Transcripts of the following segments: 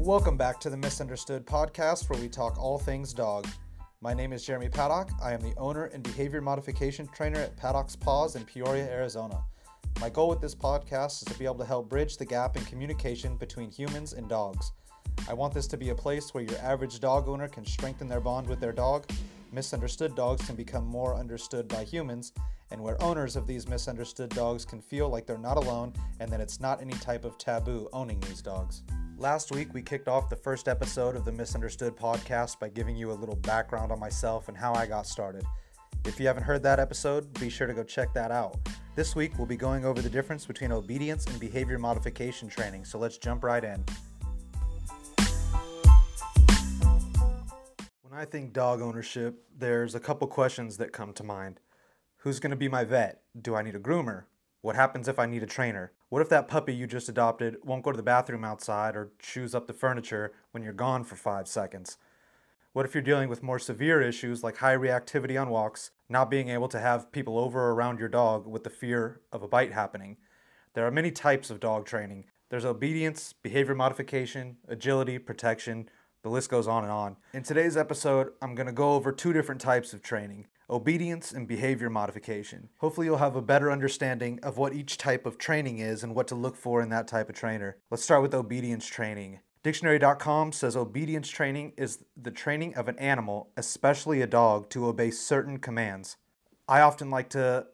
Welcome back to the Misunderstood podcast where we talk all things dog. My name is Jereme Paddock. I am the owner and behavior modification trainer at Paddock's Paws in Peoria, Arizona. My goal with this podcast is to be able to help bridge the gap in communication between humans and dogs. I want this to be a place where your average dog owner can strengthen their bond with their dog, misunderstood dogs can become more understood by humans, and where owners of these misunderstood dogs can feel like they're not alone and that it's not any type of taboo owning these dogs. Last week, we kicked off the first episode of the Misunderstood podcast by giving you a little background on myself and how I got started. If you haven't heard that episode, be sure to go check that out. This week, we'll be going over the difference between obedience and behavior modification training, so let's jump right in. When I think dog ownership, there's a couple questions that come to mind. Who's going to be my vet? Do I need a groomer? What happens if I need a trainer? What if that puppy you just adopted won't go to the bathroom outside or chews up the furniture when you're gone for five seconds? What if you're dealing with more severe issues like high reactivity on walks, not being able to have people over or around your dog with the fear of a bite happening? There are many types of dog training. There's obedience, behavior modification, agility, protection, the list goes on and on. In today's episode, I'm going to go over two different types of training obedience and behavior modification. Hopefully, you'll have a better understanding of what each type of training is and what to look for in that type of trainer. Let's start with obedience training. Dictionary.com says obedience training is the training of an animal, especially a dog, to obey certain commands. I often like to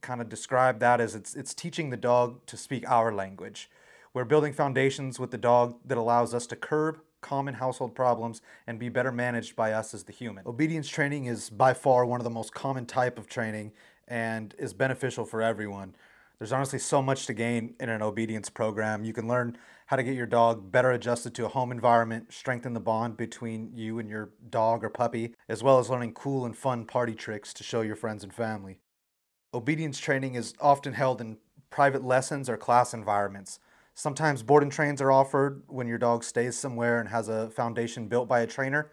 kind of describe that as it's, it's teaching the dog to speak our language. We're building foundations with the dog that allows us to curb, common household problems and be better managed by us as the human. Obedience training is by far one of the most common type of training and is beneficial for everyone. There's honestly so much to gain in an obedience program. You can learn how to get your dog better adjusted to a home environment, strengthen the bond between you and your dog or puppy, as well as learning cool and fun party tricks to show your friends and family. Obedience training is often held in private lessons or class environments. Sometimes board and trains are offered when your dog stays somewhere and has a foundation built by a trainer.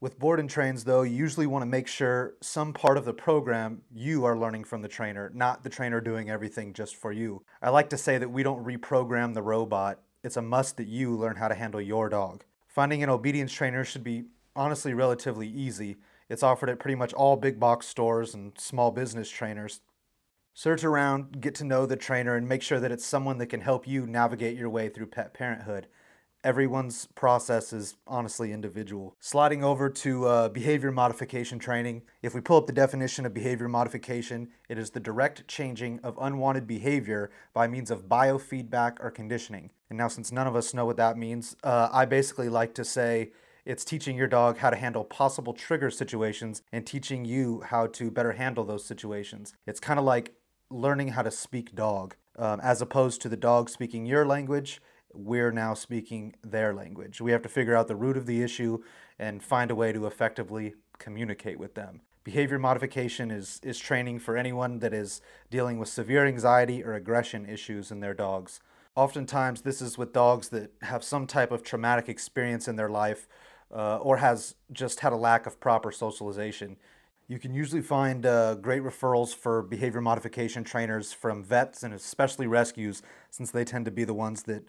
With board and trains, though, you usually want to make sure some part of the program you are learning from the trainer, not the trainer doing everything just for you. I like to say that we don't reprogram the robot, it's a must that you learn how to handle your dog. Finding an obedience trainer should be honestly relatively easy. It's offered at pretty much all big box stores and small business trainers. Search around, get to know the trainer, and make sure that it's someone that can help you navigate your way through pet parenthood. Everyone's process is honestly individual. Sliding over to uh, behavior modification training, if we pull up the definition of behavior modification, it is the direct changing of unwanted behavior by means of biofeedback or conditioning. And now, since none of us know what that means, uh, I basically like to say it's teaching your dog how to handle possible trigger situations and teaching you how to better handle those situations. It's kind of like learning how to speak dog. Um, as opposed to the dog speaking your language, we're now speaking their language. We have to figure out the root of the issue and find a way to effectively communicate with them. Behavior modification is, is training for anyone that is dealing with severe anxiety or aggression issues in their dogs. Oftentimes, this is with dogs that have some type of traumatic experience in their life uh, or has just had a lack of proper socialization. You can usually find uh, great referrals for behavior modification trainers from vets and especially rescues, since they tend to be the ones that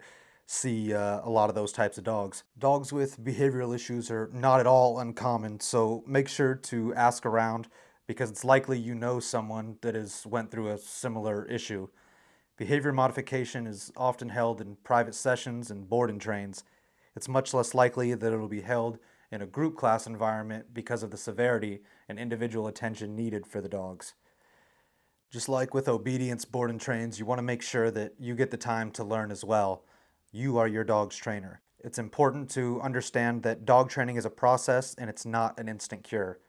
see uh, a lot of those types of dogs. Dogs with behavioral issues are not at all uncommon, so make sure to ask around because it's likely you know someone that has went through a similar issue. Behavior modification is often held in private sessions and board and trains. It's much less likely that it'll be held in a group class environment because of the severity and individual attention needed for the dogs. Just like with obedience board and trains, you want to make sure that you get the time to learn as well. You are your dog's trainer. It's important to understand that dog training is a process and it's not an instant cure.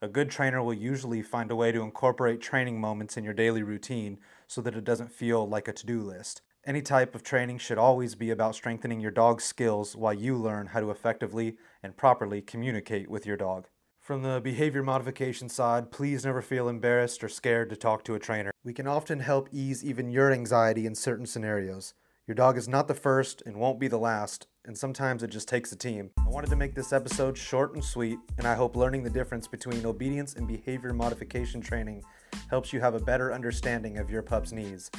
A good trainer will usually find a way to incorporate training moments in your daily routine so that it doesn't feel like a to do list. Any type of training should always be about strengthening your dog's skills while you learn how to effectively and properly communicate with your dog. From the behavior modification side, please never feel embarrassed or scared to talk to a trainer. We can often help ease even your anxiety in certain scenarios. Your dog is not the first and won't be the last, and sometimes it just takes a team. I wanted to make this episode short and sweet, and I hope learning the difference between obedience and behavior modification training helps you have a better understanding of your pup's needs.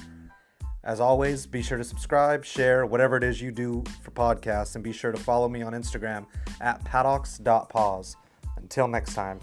As always, be sure to subscribe, share, whatever it is you do for podcasts, and be sure to follow me on Instagram at paddocks.paws. Until next time.